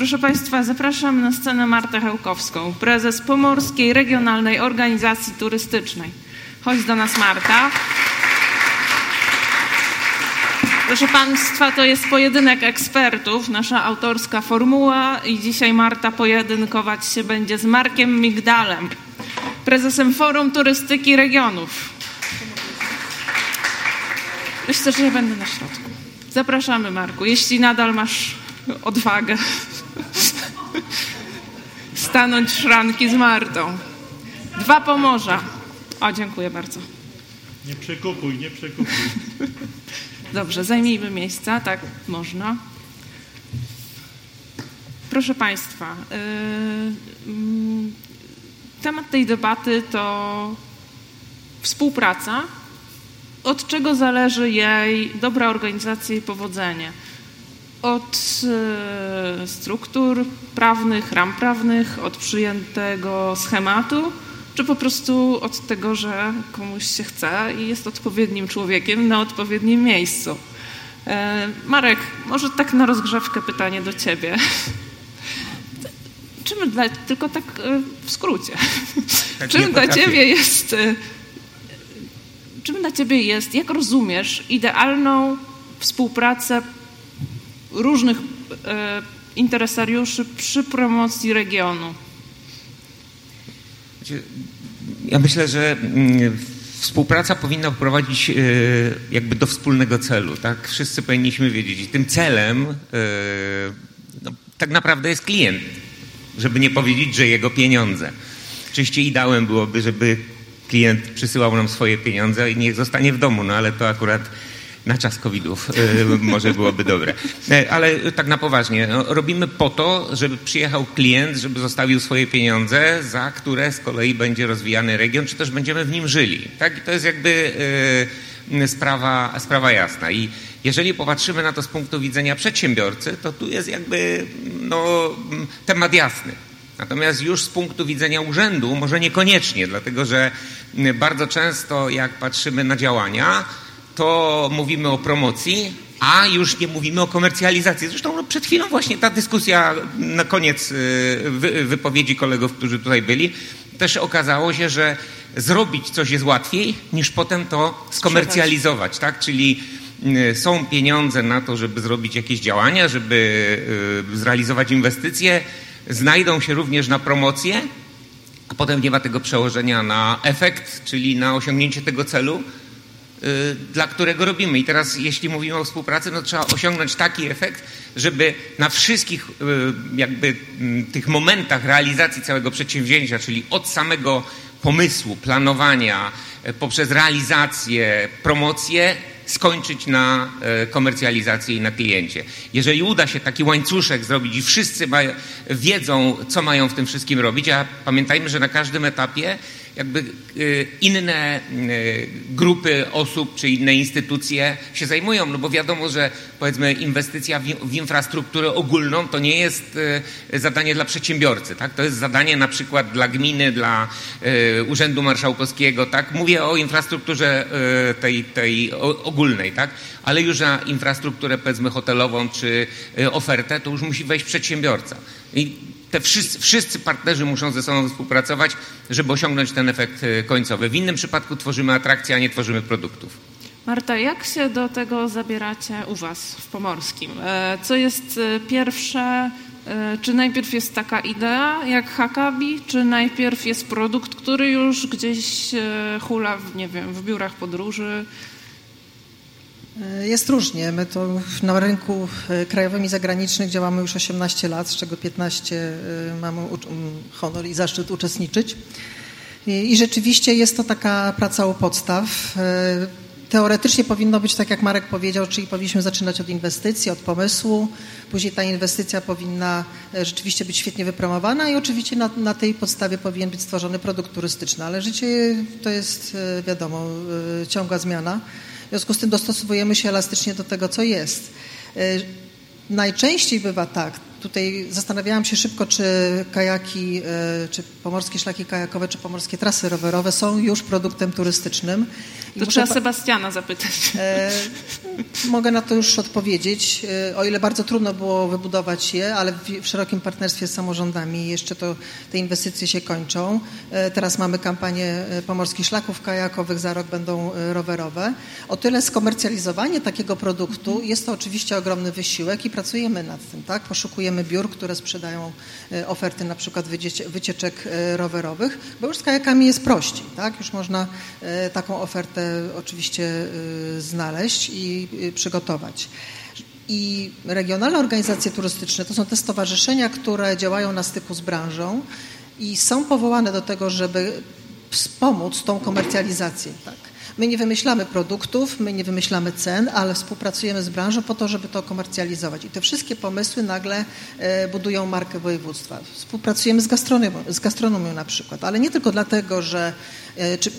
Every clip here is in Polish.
Proszę Państwa, zapraszam na scenę Martę Hełkowską, prezes Pomorskiej Regionalnej Organizacji Turystycznej. Chodź do nas, Marta. Proszę Państwa, to jest pojedynek ekspertów, nasza autorska formuła i dzisiaj Marta pojedynkować się będzie z Markiem Migdalem, prezesem Forum Turystyki Regionów. Myślę, że ja będę na środku. Zapraszamy, Marku, jeśli nadal masz odwagę stanąć szranki z Martą. Dwa Pomorza. O, dziękuję bardzo. Nie przekupuj, nie przekupuj. Dobrze, zajmijmy miejsca, tak można. Proszę Państwa, yy, yy, temat tej debaty to współpraca. Od czego zależy jej dobra organizacja i powodzenie? Od yy, struktur prawnych, ram prawnych, od przyjętego schematu, czy po prostu od tego, że komuś się chce i jest odpowiednim człowiekiem na odpowiednim miejscu. E, Marek, może tak na rozgrzewkę pytanie do ciebie. Czym dla, tylko tak e, w skrócie. Tak czym dla ciebie jest e, czym dla ciebie jest, jak rozumiesz idealną współpracę różnych interesariuszy przy promocji regionu? Ja myślę, że mm, współpraca powinna prowadzić e, jakby do wspólnego celu. Tak? Wszyscy powinniśmy wiedzieć. I tym celem e, no, tak naprawdę jest klient, żeby nie powiedzieć, że jego pieniądze. Oczywiście ideałem byłoby, żeby klient przysyłał nam swoje pieniądze i niech zostanie w domu, no ale to akurat na czas covidów y, może byłoby dobre. E, ale tak na poważnie, no, robimy po to, żeby przyjechał klient, żeby zostawił swoje pieniądze, za które z kolei będzie rozwijany region, czy też będziemy w nim żyli. Tak? I to jest jakby y, sprawa, sprawa jasna. I jeżeli popatrzymy na to z punktu widzenia przedsiębiorcy, to tu jest jakby no, temat jasny. Natomiast już z punktu widzenia urzędu może niekoniecznie, dlatego że bardzo często jak patrzymy na działania, to mówimy o promocji, a już nie mówimy o komercjalizacji. Zresztą no, przed chwilą właśnie ta dyskusja na koniec y, wypowiedzi kolegów, którzy tutaj byli, też okazało się, że zrobić coś jest łatwiej niż potem to skomercjalizować, tak? Czyli y, są pieniądze na to, żeby zrobić jakieś działania, żeby y, zrealizować inwestycje, znajdą się również na promocję, a potem nie ma tego przełożenia na efekt, czyli na osiągnięcie tego celu. Y, dla którego robimy. I teraz, jeśli mówimy o współpracy, no trzeba osiągnąć taki efekt, żeby na wszystkich y, jakby mm, tych momentach realizacji całego przedsięwzięcia, czyli od samego pomysłu, planowania, y, poprzez realizację, promocję, skończyć na komercjalizacji i na kliencie. Jeżeli uda się taki łańcuszek zrobić i wszyscy mają, wiedzą, co mają w tym wszystkim robić, a pamiętajmy, że na każdym etapie jakby y, inne y, grupy osób czy inne instytucje się zajmują, no bo wiadomo, że powiedzmy inwestycja w infrastrukturę ogólną to nie jest y, zadanie dla przedsiębiorcy, tak? To jest zadanie na przykład dla gminy, dla Urzędu Marszałkowskiego, tak? Mówię o infrastrukturze tej, tej ogólnej, tak? Ale już na infrastrukturę powiedzmy hotelową czy ofertę to już musi wejść przedsiębiorca. I te wszyscy, wszyscy, partnerzy muszą ze sobą współpracować, żeby osiągnąć ten efekt e, końcowy. W innym przypadku tworzymy atrakcje, a nie tworzymy produktów. Marta, jak się do tego zabieracie u Was w Pomorskim? E, co jest e, pierwsze? Czy najpierw jest taka idea jak Hakabi, czy najpierw jest produkt, który już gdzieś hula w, nie wiem, w biurach podróży, jest różnie. My to na rynku e, krajowym i zagranicznym działamy już 18 lat, z czego 15 e, mamy honor i zaszczyt uczestniczyć. I rzeczywiście jest to taka praca u podstaw. Teoretycznie powinno być tak, jak Marek powiedział, czyli powinniśmy zaczynać od inwestycji, od pomysłu. Później ta inwestycja powinna rzeczywiście być świetnie wypromowana i oczywiście na, na tej podstawie powinien być stworzony produkt turystyczny. Ale życie to jest, wiadomo, ciągła zmiana. W związku z tym dostosowujemy się elastycznie do tego, co jest. E, najczęściej bywa tak, Tutaj zastanawiałam się szybko, czy kajaki, e, czy pomorskie szlaki kajakowe, czy pomorskie trasy rowerowe są już produktem turystycznym. I to trzeba Sebastiana zapytać. E, mogę na to już odpowiedzieć. E, o ile bardzo trudno było wybudować je, ale w, w szerokim partnerstwie z samorządami jeszcze to te inwestycje się kończą. E, teraz mamy kampanię e, pomorskich szlaków kajakowych, za rok będą rowerowe. O tyle skomercjalizowanie takiego produktu jest to oczywiście ogromny wysiłek i pracujemy nad tym. Tak? Poszukujemy biur, które sprzedają oferty na przykład wycieczek rowerowych, bo już z kajakami jest prościej. Tak? Już można taką ofertę oczywiście znaleźć i przygotować. I regionalne organizacje turystyczne to są te stowarzyszenia, które działają na styku z branżą i są powołane do tego, żeby wspomóc tą komercjalizację. Tak. My nie wymyślamy produktów, my nie wymyślamy cen, ale współpracujemy z branżą po to, żeby to komercjalizować. I te wszystkie pomysły nagle e, budują markę województwa. Współpracujemy z gastronomią, z gastronomią na przykład, ale nie tylko dlatego, że e, czy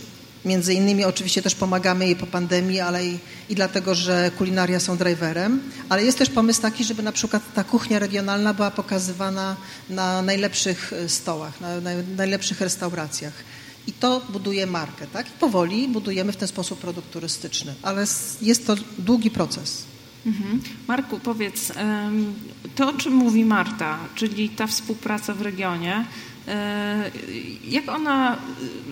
Między innymi oczywiście też pomagamy jej po pandemii, ale i, i, dlatego, że kulinaria są driverem, ale jest też pomysł taki, żeby na przykład ta kuchnia regionalna była pokazywana na najlepszych e, stołach, na, na najlepszych restauracjach. I to buduje markę, tak? I powoli budujemy w ten sposób produkt turystyczny, ale jest to długi proces. Mhm. Marku, powiedz, to o czym mówi Marta, czyli ta współpraca w regionie, e, jak ona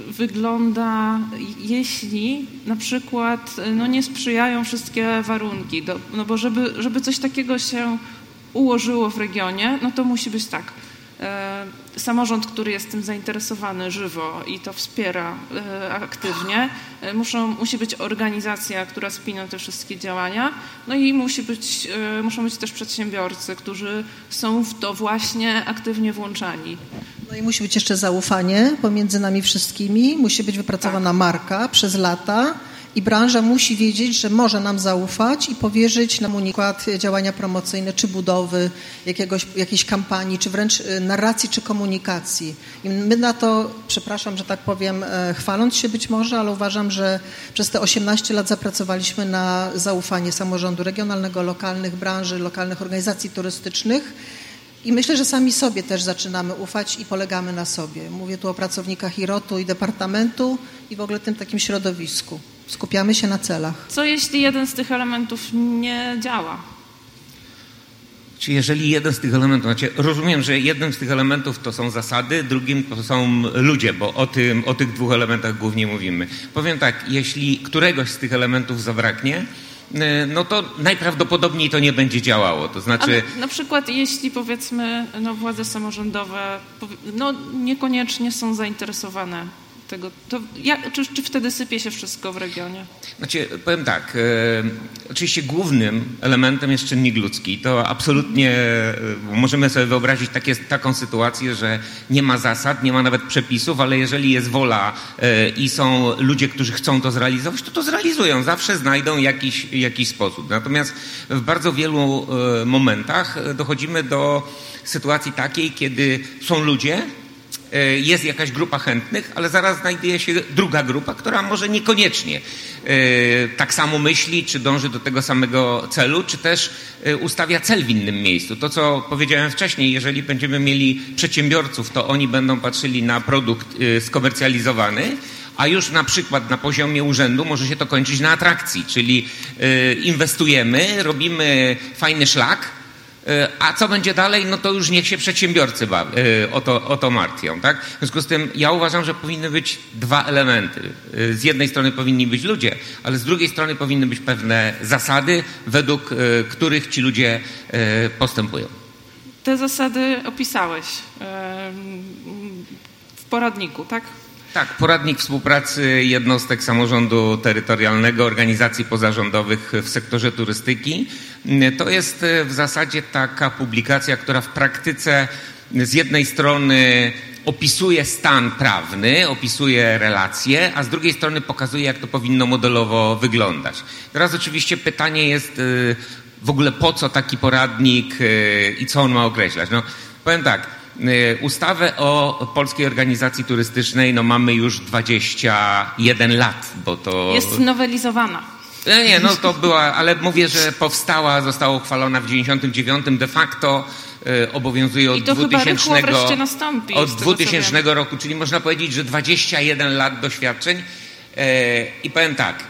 wygląda, jeśli na przykład no nie sprzyjają wszystkie warunki? no bo żeby, żeby coś takiego się ułożyło w regionie, no to musi być tak – E, samorząd, który jest tym zainteresowany żywo i to wspiera e, aktywnie, e, muszą, musi być organizacja, która spina te wszystkie działania, no i musi być, muszą być też przedsiębiorcy, którzy są w to właśnie aktywnie włączani. No i musi być jeszcze zaufanie pomiędzy nami wszystkimi, musi być wypracowana tak. marka przez lata i branża musi wiedzieć, że może nam zaufać i powierzyć nam układ działania promocyjne, czy budowy jakiegoś, jakiejś kampanii, czy wręcz y, narracji, czy komunikacji. I my na to, przepraszam, że tak powiem, e, chwaląc się być może, ale uważam, że przez te 18 lat zapracowaliśmy na zaufanie samorządu regionalnego, lokalnych branży, lokalnych organizacji turystycznych. I myślę, że sami sobie też zaczynamy ufać i polegamy na sobie. Mówię tu o pracownikach IROT-u i departamentu i w ogóle tym takim środowisku. Skupiamy się na celach. Co jeśli jeden z tych elementów nie działa? Czy jeżeli jeden z tych elementów, znaczy rozumiem, że jednym z tych elementów to są zasady, drugim to są ludzie, bo o, tym, o tych dwóch elementach głównie mówimy. Powiem tak, jeśli któregoś z tych elementów zabraknie, y, no to najprawdopodobniej to nie będzie działało. To znaczy... Ale na przykład jeśli powiedzmy no, władze samorządowe no, niekoniecznie są zainteresowane tego, to jak, czy, czy, wtedy sypie się wszystko w regionie? Znaczy, powiem tak, e, oczywiście głównym elementem jest czynnik ludzki. To absolutnie e, możemy sobie wyobrazić takie, taką sytuację, że nie ma zasad, nie ma nawet przepisów, ale jeżeli jest wola e, i są ludzie, którzy chcą to zrealizować, to to zrealizują. Zawsze znajdą jakiś, jakiś sposób. Natomiast w bardzo wielu e, momentach dochodzimy do sytuacji takiej, kiedy są ludzie, E, jest jakaś grupa chętnych, ale zaraz znajduje się druga grupa, która może niekoniecznie e, tak samo myśli, czy dąży do tego samego celu, czy też e, ustawia cel w innym miejscu. To, co powiedziałem wcześniej, jeżeli będziemy mieli przedsiębiorców, to oni będą patrzyli na produkt skomercjalizowany, a już na przykład na poziomie urzędu może się to kończyć na atrakcji, czyli inwestujemy, robimy fajny szlak, E, a co będzie dalej, no to już niech się przedsiębiorcy e, o to, o to martwią. Tak? W związku z tym ja uważam, że powinny być dwa elementy. E, z jednej strony powinni być ludzie, ale z drugiej strony powinny być pewne zasady, według których ci ludzie postępują. Te zasady opisałeś w poradniku, tak? Tak, poradnik współpracy jednostek samorządu terytorialnego, organizacji pozarządowych w sektorze turystyki. To jest e, w zasadzie taka publikacja, która w praktyce z jednej strony opisuje stan prawny, opisuje relacje, a z drugiej strony pokazuje, jak to powinno modelowo wyglądać. Teraz oczywiście pytanie jest e, w ogóle po co taki poradnik e, i co on ma określać. No, powiem tak, ustawę o Polskiej Organizacji Turystycznej no mamy już 21 lat, bo to... Jest nowelizowana. Nie, nie, no to była, ale mówię, że powstała, została uchwalona w 99. De facto e, obowiązuje od I to chyba 2000, rychło wreszcie nastąpi, od z tego, co 2000 roku, czyli można powiedzieć, że 21 lat doświadczeń. E, I powiem tak,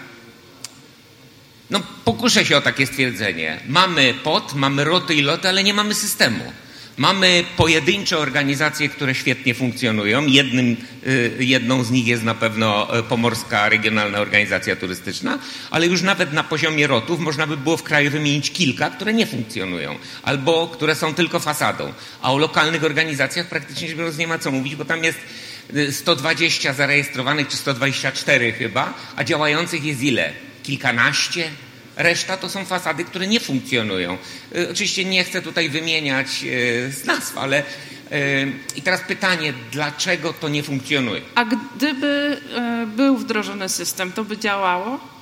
no pokuszę się o takie stwierdzenie. Mamy POT, mamy roty i loty, ale nie mamy systemu. Mamy pojedyncze organizacje, które świetnie funkcjonują. Jednym, y, jedną z nich jest na pewno y, Pomorska Regionalna Organizacja Turystyczna, ale już nawet na poziomie rotów można by było w kraju wymienić kilka, które nie funkcjonują albo które są tylko fasadą. A o lokalnych organizacjach praktycznie biorąc nie ma co mówić, bo tam jest 120 y, zarejestrowanych, czy 124 chyba, a działających jest ile? Kilkanaście? Reszta to są fasady, które nie funkcjonują. E, oczywiście nie chcę tutaj wymieniać z nazw, ale e, i teraz pytanie, dlaczego to nie funkcjonuje? A gdyby był wdrożony system, to by działało?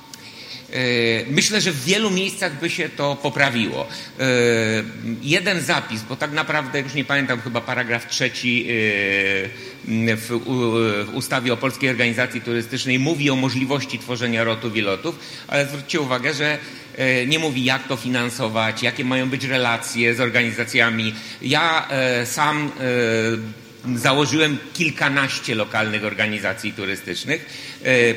Myślę, że w wielu miejscach by się to poprawiło. Jeden zapis, bo tak naprawdę już nie pamiętam, chyba paragraf trzeci w ustawie o Polskiej Organizacji Turystycznej mówi o możliwości tworzenia rotów i lotów, ale zwróćcie uwagę, że e, nie mówi jak to finansować, jakie mają być relacje z organizacjami. Ja e, sam e, założyłem kilkanaście lokalnych organizacji turystycznych,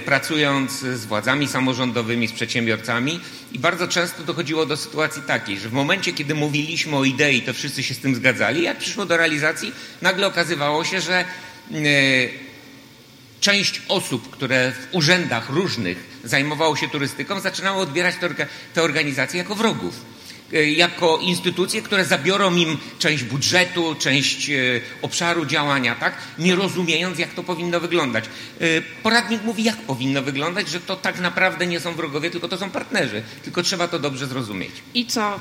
pracując z władzami samorządowymi, z przedsiębiorcami. I bardzo często dochodziło do sytuacji takiej, że w momencie, kiedy mówiliśmy o idei, to wszyscy się z tym zgadzali, jak przyszło do realizacji, nagle okazywało się, że E, część osób, które w urzędach różnych zajmowało się turystyką, zaczynało odbierać te organizacje jako wrogów. e, jako instytucje, które zabiorą im część budżetu, część e, obszaru działania, tak? Nie rozumiejąc, jak to powinno wyglądać. Poradnik mówi, jak powinno wyglądać, że to tak naprawdę nie są wrogowie, tylko to są partnerzy. Tylko trzeba to dobrze zrozumieć. I co?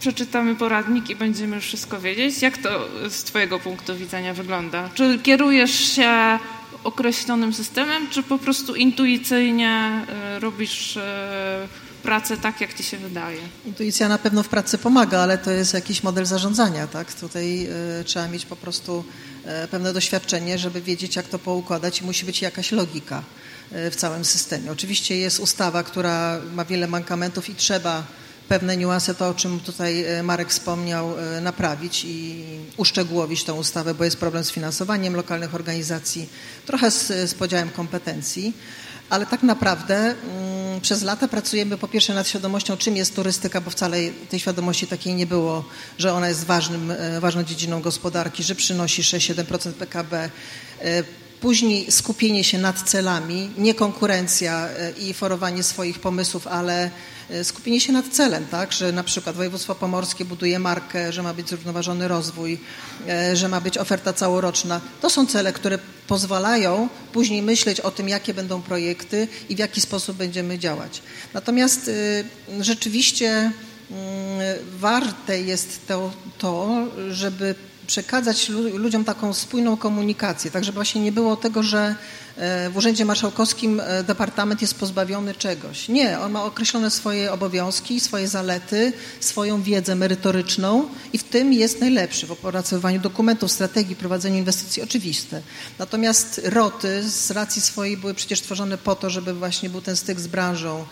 przeczytamy poradnik i będziemy już wszystko wiedzieć. Jak to z Twojego punktu widzenia wygląda? Czy kierujesz się określonym systemem, czy po prostu intuicyjnie e, robisz e, pracę tak, jak Ci się wydaje? Intuicja na pewno w pracy pomaga, ale to jest jakiś model zarządzania. Tak? Tutaj y, trzeba mieć po prostu y, pewne doświadczenie, żeby wiedzieć, jak to poukładać i musi być jakaś logika y, w całym systemie. Oczywiście jest ustawa, która ma wiele mankamentów i trzeba pewne niuanse, to o czym tutaj Marek wspomniał, naprawić i uszczegółowić tę ustawę, bo jest problem z finansowaniem lokalnych organizacji, trochę z, z podziałem kompetencji. Ale tak naprawdę mm, przez lata pracujemy po pierwsze nad świadomością, czym jest turystyka, bo wcale tej świadomości takiej nie było, że ona jest ważnym, e, ważną dziedziną gospodarki, że przynosi 6-7% PKB. Później skupienie się nad celami, nie konkurencja i forowanie swoich pomysłów, ale E, skupienie się nad celem, tak, że na przykład województwo pomorskie buduje markę, że ma być zrównoważony rozwój, e, że ma być oferta całoroczna. To są cele, które pozwalają później myśleć o tym, jakie będą projekty i w jaki sposób będziemy działać. Natomiast e, rzeczywiście mm, warte jest to, to żeby przekazać ludziom taką spójną komunikację, tak żeby właśnie nie było tego, że e, w Urzędzie Marszałkowskim e, Departament jest pozbawiony czegoś. Nie, on ma określone swoje obowiązki, swoje zalety, swoją wiedzę merytoryczną i w tym jest najlepszy w opracowywaniu dokumentów, strategii, prowadzeniu inwestycji oczywiste. Natomiast roty z racji swojej były przecież tworzone po to, żeby właśnie był ten styk z branżą,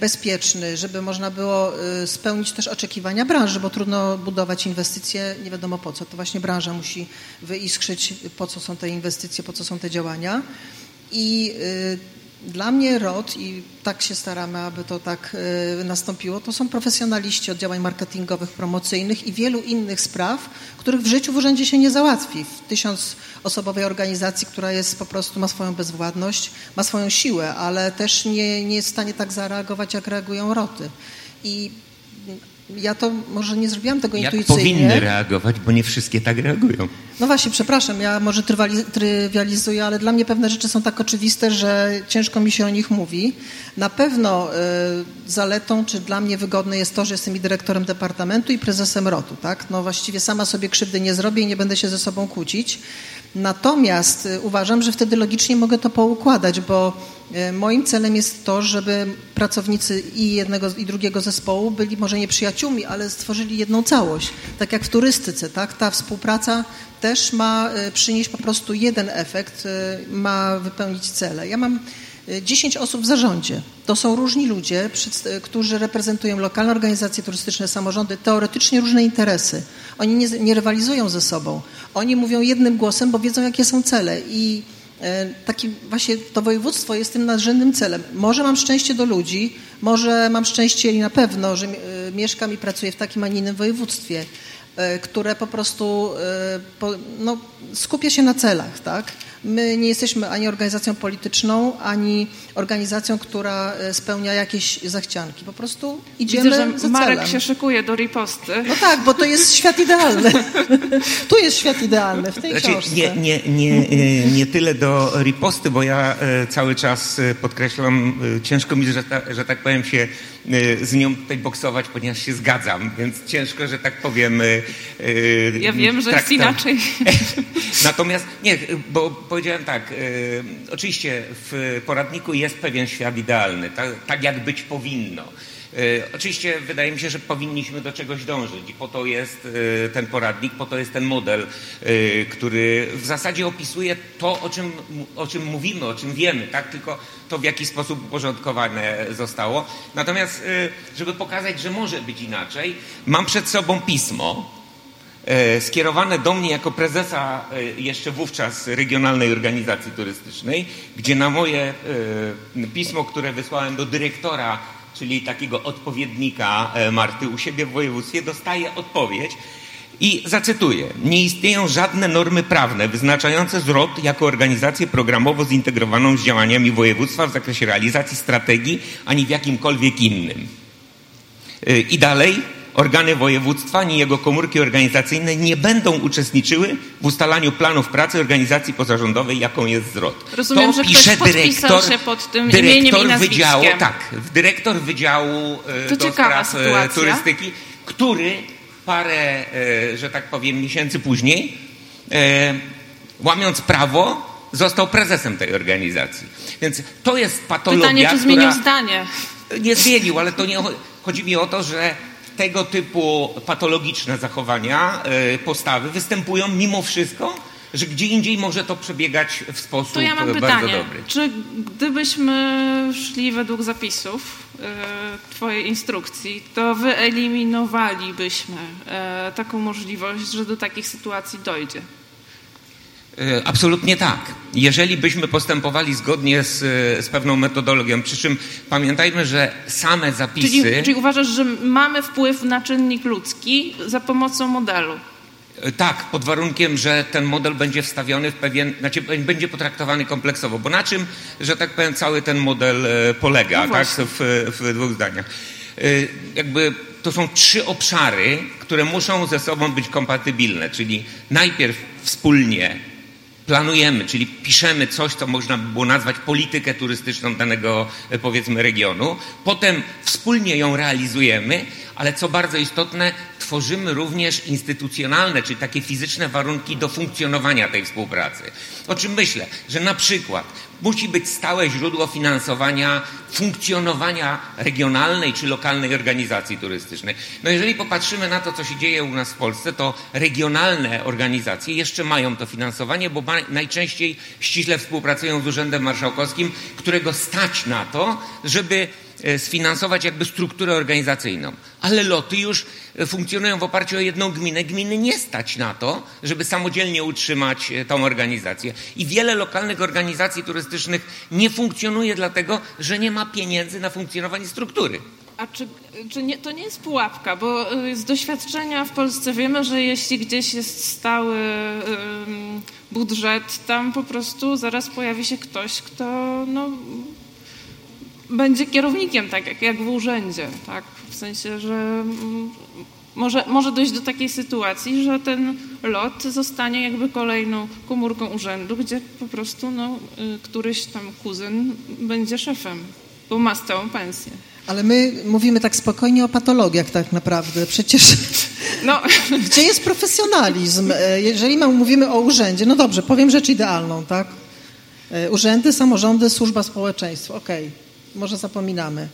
bezpieczny, żeby można było e, spełnić też oczekiwania branży, bo trudno budować inwestycje nie wiadomo po co. To właśnie branża musi wyiskrzyć, po co są te inwestycje, po co są te działania. I e, dla mnie ROT i tak się staramy, aby to tak y, nastąpiło, to są profesjonaliści od działań marketingowych, promocyjnych i wielu innych spraw, których w życiu w urzędzie się nie załatwi. W tysiącosobowej organizacji, która jest po prostu, ma swoją bezwładność, ma swoją siłę, ale też nie, nie jest w stanie tak zareagować, jak reagują ROTy. I ja to może nie zrobiłam tego Jak intuicyjnie. powinny reagować, bo nie wszystkie tak reagują. No właśnie, przepraszam, ja może trywializuję, ale dla mnie pewne rzeczy są tak oczywiste, że ciężko mi się o nich mówi. Na pewno y, zaletą, czy dla mnie wygodne jest to, że jestem i dyrektorem departamentu i prezesem ROT-u, tak? No właściwie sama sobie krzywdy nie zrobię i nie będę się ze sobą kłócić. Natomiast y, uważam, że wtedy logicznie mogę to poukładać, bo moim celem jest to, żeby pracownicy i jednego i drugiego zespołu byli może nie przyjaciółmi, ale stworzyli jedną całość. Tak jak w turystyce, tak? Ta współpraca też ma y, przynieść po prostu jeden efekt, ma wypełnić cele. Ja mam 10 osób w zarządzie. To są różni ludzie, którzy reprezentują lokalne organizacje turystyczne, samorządy, teoretycznie różne interesy. Oni nie, nie rywalizują ze sobą. Oni mówią jednym głosem, bo wiedzą, jakie są cele. I e, taki właśnie to województwo jest tym nadrzędnym celem. Może mam szczęście do ludzi, może mam szczęście i na pewno, że e, mieszkam i pracuję w takim, a nie innym województwie, e, które po prostu no, skupia się na celach, tak? My nie jesteśmy ani organizacją polityczną, ani organizacją, która e, spełnia jakieś zachcianki. Po prostu idziemy Widzę, że Marek celem. się szykuje do riposty. No tak, bo to jest świat idealny. tu jest świat idealny, w tej znaczy, książce. Nie, nie, nie, e, nie tyle do riposty, bo ja e, cały czas podkreślam, ciężko mi, że, ta, że tak powiem się z nią tutaj boksować, ponieważ się zgadzam, więc ciężko, że tak powiem. Ja wiem, że jest inaczej. Natomiast nie, bo powiedziałem tak, e, oczywiście w poradniku jest pewien świat idealny, tak, tak jak być powinno. E, oczywiście wydaje mi się, że powinniśmy do czegoś dążyć i po to jest e, ten poradnik, po to jest ten model, który w zasadzie opisuje to, o czym, o czym mówimy, o czym wiemy, tak? tylko to w jaki sposób uporządkowane zostało. Natomiast, żeby pokazać, że może być inaczej, mam przed sobą pismo, skierowane do mnie jako prezesa e, jeszcze wówczas Regionalnej Organizacji Turystycznej, gdzie na moje e, pismo, które wysłałem do dyrektora, czyli takiego odpowiednika Marty u siebie w województwie, dostaję odpowiedź. I zacytuję. Nie istnieją żadne normy prawne wyznaczające ZROT jako organizację programowo zintegrowaną z działaniami województwa w zakresie realizacji strategii, ani w jakimkolwiek innym. I dalej organy województwa ani jego komórki organizacyjne nie będą uczestniczyły w ustalaniu planów pracy organizacji pozarządowej, jaką jest ZROT. Rozumiem, to że pisze dyrektor, się pod tym dyrektor wydziału, Tak, dyrektor Wydziału e, to do spraw e, turystyki, który parę, e, że tak powiem, miesięcy później, łamiąc prawo, został prezesem tej organizacji. Więc to jest patologia, Pytanie, czy zmienił zdanie? Nie zmienił, ale to nie chodzi mi o to, że tego typu patologiczne zachowania, e, postawy występują mimo wszystko, że gdzie indziej może to przebiegać w sposób to ja mam bardzo pytanie. dobry. Czy gdybyśmy szli według zapisów e, Twojej instrukcji, to wyeliminowalibyśmy e, taką możliwość, że do takich sytuacji dojdzie? E, absolutnie tak. Jeżeli byśmy postępowali zgodnie z, z pewną metodologią, przy czym pamiętajmy, że same zapisy. Czyli, czyli uważasz, że mamy wpływ na czynnik ludzki za pomocą modelu? E, tak, pod warunkiem, że ten model będzie wstawiony w pewien, znaczy będzie potraktowany kompleksowo. Bo na czym, że tak powiem, cały ten model e, polega, no tak, w, w dwóch zdaniach. Jakby to są trzy obszary, które muszą ze sobą być kompatybilne, czyli najpierw wspólnie planujemy, czyli piszemy coś, co można by było nazwać politykę turystyczną danego, e, powiedzmy, regionu. Potem wspólnie ją realizujemy, ale co bardzo istotne, tworzymy również instytucjonalne, czyli takie fizyczne warunki do funkcjonowania tej współpracy. O czym myślę, że na przykład musi być stałe źródło finansowania funkcjonowania regionalnej czy lokalnej organizacji turystycznej. No jeżeli popatrzymy na to, co się dzieje u nas w Polsce, to regionalne organizacje jeszcze mają to finansowanie, bo najczęściej ściśle współpracują z Urzędem Marszałkowskim, którego stać na to, żeby sfinansować jakby strukturę organizacyjną. Ale loty już e, funkcjonują w oparciu o jedną gminę. Gminy nie stać na to, żeby samodzielnie utrzymać e, tą organizację. I wiele lokalnych organizacji turystycznych nie funkcjonuje dlatego, że nie ma pieniędzy na funkcjonowanie struktury. A czy, czy nie, to nie jest pułapka? Bo z doświadczenia w Polsce wiemy, że jeśli gdzieś jest stały budżet, tam po prostu zaraz pojawi się ktoś, kto no, będzie kierownikiem, tak jak, jak w urzędzie, tak? W sensie, że może, może dojść do takiej sytuacji, że ten lot zostanie jakby kolejną komórką urzędu, gdzie po prostu no, y, któryś tam kuzyn będzie szefem, bo ma stałą pensję. Ale my mówimy tak spokojnie o patologiach tak naprawdę. Przecież no. gdzie jest profesjonalizm? E, jeżeli mówimy o urzędzie, no dobrze, powiem rzecz idealną, tak? E, urzędy, samorządy, służba społeczeństwa, okej. Okay może zapominamy.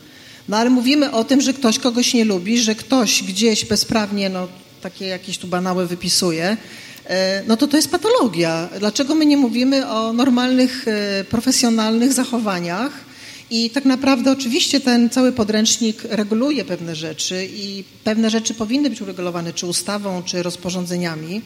No ale mówimy o tym, że ktoś kogoś nie lubi, że ktoś gdzieś bezprawnie, no takie jakieś tu banały wypisuje, e, no to to jest patologia. Dlaczego my nie mówimy o normalnych, e, profesjonalnych zachowaniach? I tak naprawdę oczywiście ten cały podręcznik reguluje pewne rzeczy i pewne rzeczy powinny być uregulowane czy ustawą, czy rozporządzeniami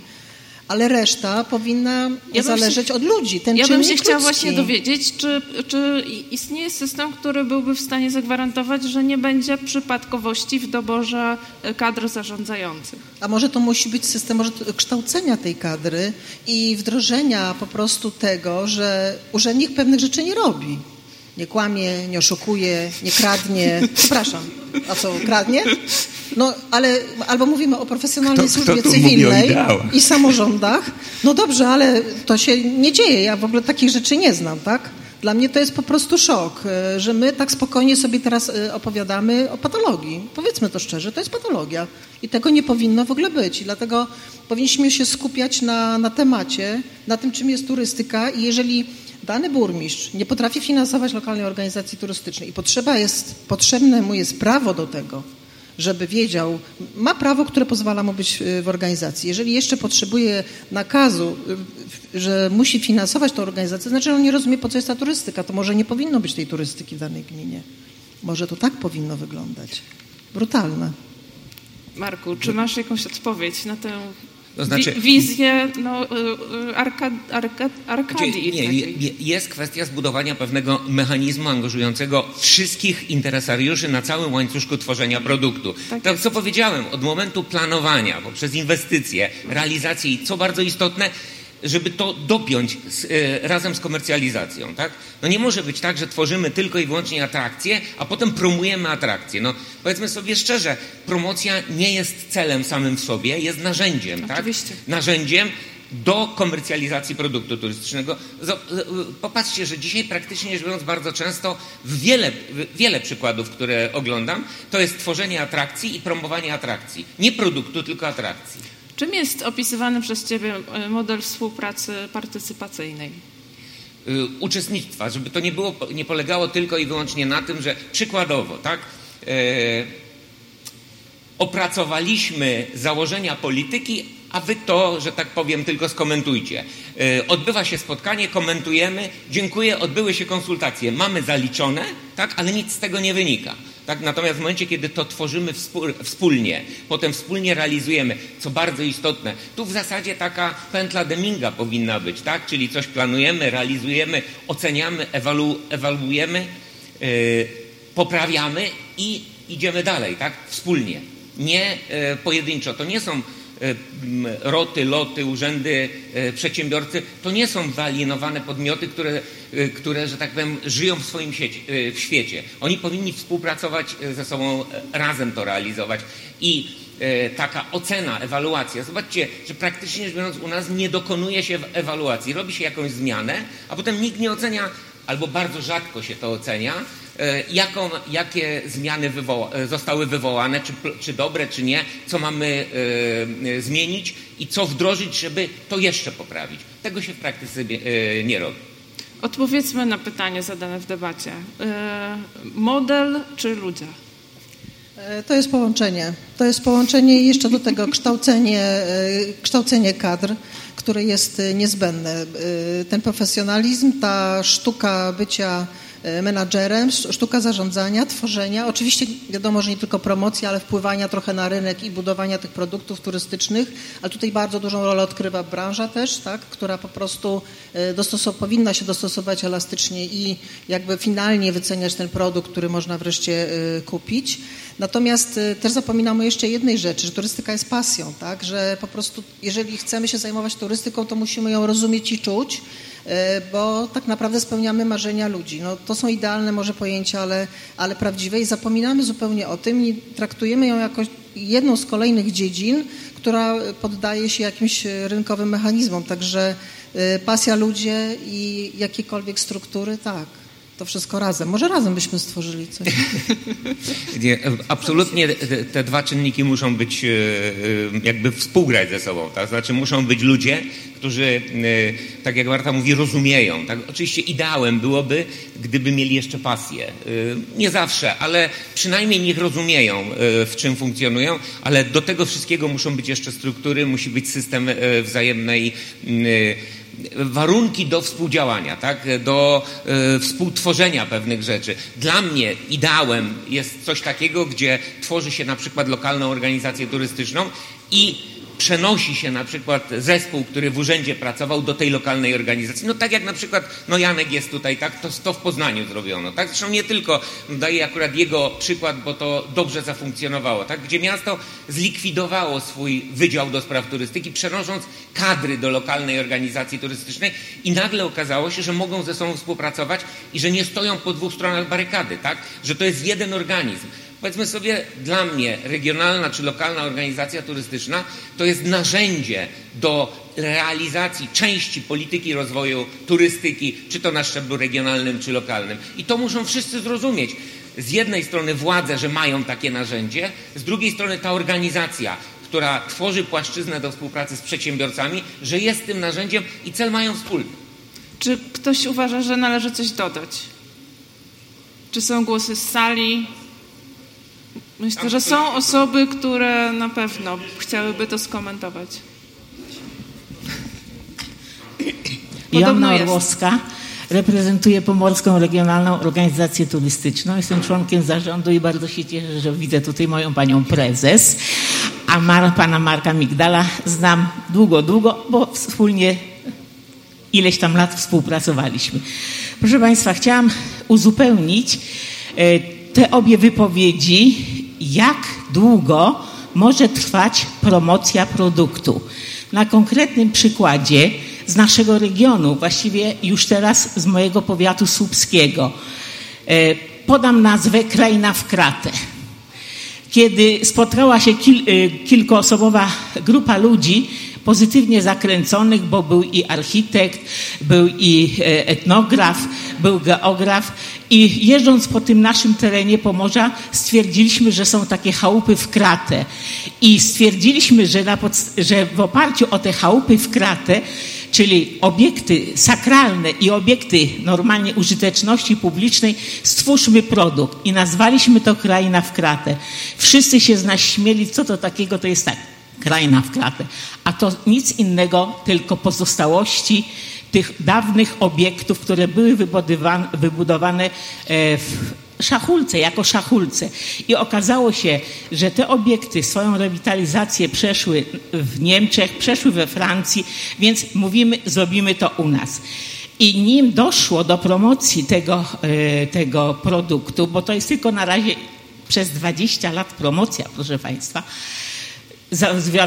ale reszta powinna ja zależeć się, od ludzi. Ten ja bym się chciała właśnie dowiedzieć, czy, czy istnieje system, który byłby w stanie zagwarantować, że nie będzie przypadkowości w doborze e, kadr zarządzających. A może to musi być system może kształcenia tej kadry i wdrożenia po prostu tego, że urzędnik pewnych rzeczy nie robi. Nie kłamie, nie oszukuje, nie kradnie. Przepraszam. A co, kradnie? No, ale albo mówimy o profesjonalnej kto, służbie kto cywilnej i samorządach. No dobrze, ale to się nie dzieje. Ja w ogóle takich rzeczy nie znam, tak? Dla mnie to jest po prostu szok, e, że my tak spokojnie sobie teraz e, opowiadamy o patologii. Powiedzmy to szczerze, to jest patologia i tego nie powinno w ogóle być. I dlatego powinniśmy się skupiać na, na temacie, na tym, czym jest turystyka i jeżeli dany burmistrz nie potrafi finansować lokalnej organizacji turystycznej i potrzeba jest, potrzebne mu jest prawo do tego, żeby wiedział, ma prawo, które pozwala mu być y, w organizacji. Jeżeli jeszcze potrzebuje nakazu, y, że musi finansować tę organizację, znaczy on nie rozumie, po co jest ta turystyka. To może nie powinno być tej turystyki w danej gminie. Może to tak powinno wyglądać. Brutalne. Marku, czy masz jakąś odpowiedź na tę to znaczy, wizję no, y, y, arka, arka, Arkadii. Nie, jest kwestia zbudowania pewnego mechanizmu angażującego wszystkich interesariuszy na całym łańcuszku tworzenia produktu. Tak, tak co powiedziałem, od momentu planowania, poprzez inwestycje, realizację i co bardzo istotne, żeby to dopiąć z, e, razem z komercjalizacją. Tak? No nie może być tak, że tworzymy tylko i wyłącznie atrakcje, a potem promujemy atrakcje. No, powiedzmy sobie szczerze, promocja nie jest celem samym w sobie, jest narzędziem. Tak? Oczywiście. Tak? Narzędziem do komercjalizacji produktu turystycznego. Popatrzcie, że dzisiaj praktycznie rzecz biorąc bardzo często wiele, wiele przykładów, które oglądam, to jest tworzenie atrakcji i promowanie atrakcji. Nie produktu, tylko atrakcji. Czym jest opisywany przez Ciebie e, model współpracy partycypacyjnej? Y, uczestnictwa, żeby to nie, było, nie polegało tylko i wyłącznie na tym, że przykładowo, tak, e, opracowaliśmy założenia polityki, a wy to, że tak powiem, tylko skomentujcie. E, odbywa się spotkanie, komentujemy, dziękuję, odbyły się konsultacje, mamy zaliczone, tak, ale nic z tego nie wynika. Tak? Natomiast w momencie, kiedy to tworzymy wspólnie, potem wspólnie realizujemy, co bardzo istotne, tu w zasadzie taka pętla Deminga powinna być, tak? czyli coś planujemy, realizujemy, oceniamy, ewalu ewaluujemy, yy, poprawiamy i idziemy dalej, tak? wspólnie. Nie yy, pojedynczo. To nie są roty, loty, urzędy, e, przedsiębiorcy, to nie są wyalienowane podmioty, które, e, które, że tak powiem, żyją w swoim sieci, w świecie. Oni powinni współpracować ze sobą, razem to realizować. I taka ocena, ewaluacja. Zobaczcie, że praktycznie rzecz biorąc u nas nie dokonuje się ewaluacji. Robi się jakąś zmianę, a potem nikt nie ocenia, albo bardzo rzadko się to ocenia, E, jaką, jakie zmiany wywoła, e, zostały wywołane, czy, czy dobre, czy nie, co mamy e, zmienić i co wdrożyć, żeby to jeszcze poprawić. Tego się w praktyce nie robi. Odpowiedzmy na pytanie zadane w debacie. Model czy ludzie? To jest połączenie. To jest połączenie i jeszcze do tego kształcenie, kształcenie kadr, które jest niezbędne. Ten profesjonalizm, ta sztuka bycia E, menadżerem, sztuka zarządzania, tworzenia. Oczywiście wiadomo, że nie tylko promocja, ale wpływania trochę na rynek i budowania tych produktów turystycznych, ale tutaj bardzo dużą rolę odgrywa branża też, tak, która po prostu e, powinna się dostosować elastycznie i jakby finalnie wyceniać ten produkt, który można wreszcie e, kupić. Natomiast też zapominamy o jeszcze jednej rzeczy, że turystyka jest pasją, tak, że po prostu jeżeli chcemy się zajmować turystyką, to musimy ją rozumieć i czuć, E, bo tak naprawdę spełniamy marzenia ludzi. No, to są idealne może pojęcia, ale, ale prawdziwe i zapominamy zupełnie o tym i traktujemy ją jako jedną z kolejnych dziedzin, która poddaje się jakimś rynkowym mechanizmom. Także e, pasja ludzie i jakiekolwiek struktury, tak. To wszystko razem. Może razem byśmy stworzyli coś. Nie, absolutnie te, dwa czynniki muszą być e, e, jakby współgrać ze sobą. Tak? Znaczy muszą być ludzie, którzy, e, tak jak Marta mówi, rozumieją. Tak? Oczywiście ideałem byłoby, gdyby mieli jeszcze pasję. Nie zawsze, ale przynajmniej niech rozumieją, w czym funkcjonują, ale do tego wszystkiego muszą być jeszcze struktury, musi być system wzajemnej warunki do współdziałania, tak? do y, współtworzenia pewnych rzeczy. Dla mnie ideałem jest coś takiego, gdzie tworzy się na przykład lokalną organizację turystyczną i przenosi się na przykład zespół, który w urzędzie pracował do tej lokalnej organizacji. No tak jak na przykład, no Janek jest tutaj, tak, to, to w Poznaniu zrobiono, tak? Zresztą nie tylko, daję akurat jego przykład, bo to dobrze zafunkcjonowało, tak? Gdzie miasto zlikwidowało swój wydział do spraw turystyki, przenosząc kadry do lokalnej organizacji turystycznej i nagle okazało się, że mogą ze sobą współpracować i że nie stoją po dwóch stronach barykady, tak? Że to jest jeden organizm. Powiedzmy sobie, dla mnie regionalna czy lokalna organizacja turystyczna to jest narzędzie do realizacji części polityki rozwoju turystyki, czy to na szczeblu regionalnym, czy lokalnym. I to muszą wszyscy zrozumieć. Z jednej strony władze, że mają takie narzędzie, z drugiej strony ta organizacja, która tworzy płaszczyznę do współpracy z przedsiębiorcami, że jest tym narzędziem i cel mają wspólny. Czy ktoś uważa, że należy coś dodać? Czy są głosy z sali? Myślę, że są osoby, które na pewno chciałyby to skomentować. Joanna Orłowska reprezentuję Pomorską Regionalną Organizację Turystyczną. Jestem członkiem zarządu i bardzo się cieszę, że widzę tutaj moją panią prezes. A Mar, pana Marka Migdala znam długo, długo, bo wspólnie ileś tam lat współpracowaliśmy. Proszę Państwa, chciałam uzupełnić e, te obie wypowiedzi jak długo może trwać promocja produktu. Na konkretnym przykładzie z naszego regionu, właściwie już teraz z mojego powiatu słupskiego. E, podam nazwę Kraina w Kratę. Kiedy spotkała się kil, e, kilkoosobowa grupa ludzi, pozytywnie zakręconych, bo był i architekt, był i e, etnograf, był geograf i jeżdżąc po tym naszym terenie Pomorza stwierdziliśmy, że są takie chałupy w kratę i stwierdziliśmy, że, na że w oparciu o te chałupy w kratę czyli obiekty sakralne i obiekty normalnie użyteczności publicznej, stwórzmy produkt. I nazwaliśmy to Kraina w kratę. Wszyscy się z nas śmieli, co to takiego, to jest tak kraina w klatę. A to nic innego, tylko pozostałości tych dawnych obiektów, które były wybudowane e, w szachulce, jako szachulce. I okazało się, że te obiekty swoją rewitalizację przeszły w Niemczech, przeszły we Francji, więc mówimy, zrobimy to u nas. I nim doszło do promocji tego, e, tego produktu, bo to jest tylko na razie przez 20 lat promocja, proszę Państwa,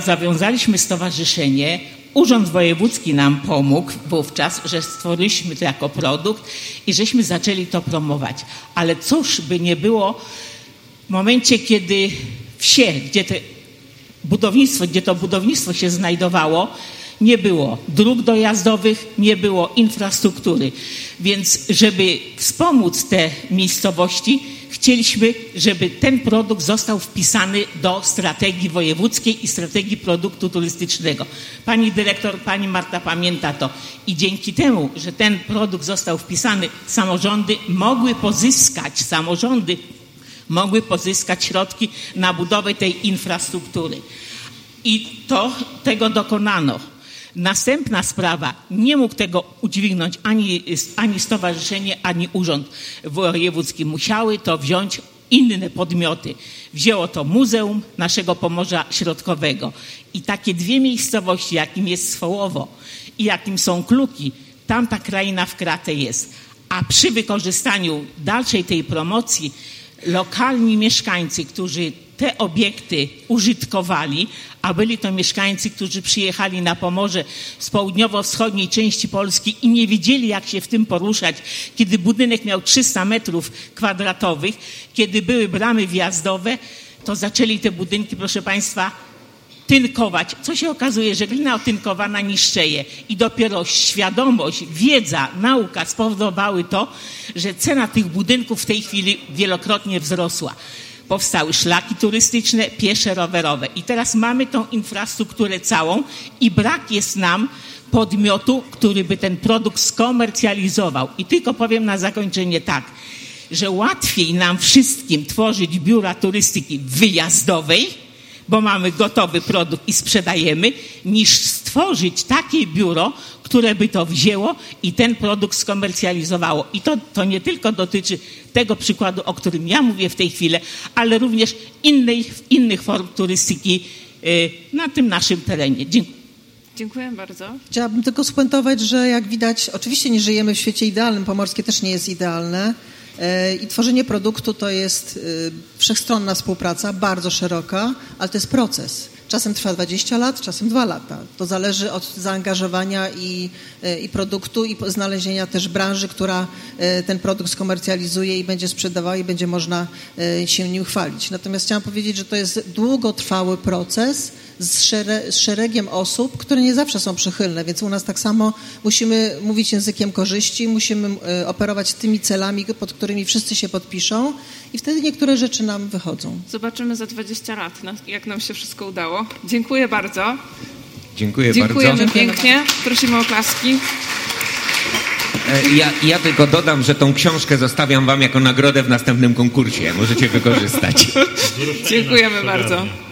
zawiązaliśmy stowarzyszenie. Urząd Wojewódzki nam pomógł wówczas, że stworzyliśmy to jako produkt i żeśmy zaczęli to promować. Ale cóż by nie było w momencie, kiedy wsie, gdzie te budownictwo, gdzie to budownictwo się znajdowało, nie było dróg dojazdowych, nie było infrastruktury. Więc żeby wspomóc te miejscowości, chcieliśmy, żeby ten produkt został wpisany do strategii wojewódzkiej i strategii produktu turystycznego. Pani dyrektor, pani Marta pamięta to. I dzięki temu, że ten produkt został wpisany, samorządy mogły pozyskać, samorządy mogły pozyskać środki na budowę tej infrastruktury. I to tego dokonano. Następna sprawa, nie mógł tego udźwignąć ani, ani stowarzyszenie, ani urząd wojewódzki. Musiały to wziąć inne podmioty. Wzięło to Muzeum naszego Pomorza Środkowego. I takie dwie miejscowości, jakim jest Swołowo i jakim są Kluki, tam ta kraina w kratę jest. A przy wykorzystaniu dalszej tej promocji lokalni mieszkańcy, którzy te obiekty użytkowali, a byli to mieszkańcy, którzy przyjechali na Pomorze z południowo-wschodniej części Polski i nie wiedzieli, jak się w tym poruszać, kiedy budynek miał 300 metrów kwadratowych, kiedy były bramy wjazdowe, to zaczęli te budynki, proszę Państwa, tynkować. Co się okazuje, że glina otynkowana niszczeje i dopiero świadomość, wiedza, nauka spowodowały to, że cena tych budynków w tej chwili wielokrotnie wzrosła. Powstały szlaki turystyczne, piesze, rowerowe i teraz mamy tą infrastrukturę całą i brak jest nam podmiotu, który by ten produkt skomercjalizował. I tylko powiem na zakończenie tak, że łatwiej nam wszystkim tworzyć biura turystyki wyjazdowej, bo mamy gotowy produkt i sprzedajemy, niż stworzyć takie biuro, które by to wzięło i ten produkt skomercjalizowało. I to, to nie tylko dotyczy tego przykładu, o którym ja mówię w tej chwili, ale również innej, innych form turystyki y, na tym naszym terenie. Dziękuję. Dziękuję bardzo. Chciałabym tylko spuentować, że jak widać, oczywiście nie żyjemy w świecie idealnym, pomorskie też nie jest idealne. E, I tworzenie produktu to jest e, wszechstronna współpraca, bardzo szeroka, ale to jest proces. Czasem trwa 20 lat, czasem 2 lata. To zależy od zaangażowania i, e, i produktu i znalezienia też branży, która ten produkt skomercjalizuje i będzie sprzedawała i będzie można się nim chwalić. Natomiast chciałam powiedzieć, że to jest długotrwały proces, z, szere, z szeregiem osób, które nie zawsze są przychylne, więc u nas tak samo musimy mówić językiem korzyści, musimy e, operować tymi celami, pod którymi wszyscy się podpiszą i wtedy niektóre rzeczy nam wychodzą. Zobaczymy za 20 lat, jak nam się wszystko udało. Dziękuję bardzo. Dziękuję Dziękujemy bardzo. pięknie. Prosimy o klaski. E, ja, ja, tylko dodam, że tą książkę zostawiam wam jako nagrodę w następnym konkursie. Możecie wykorzystać. Dziękujemy bardzo.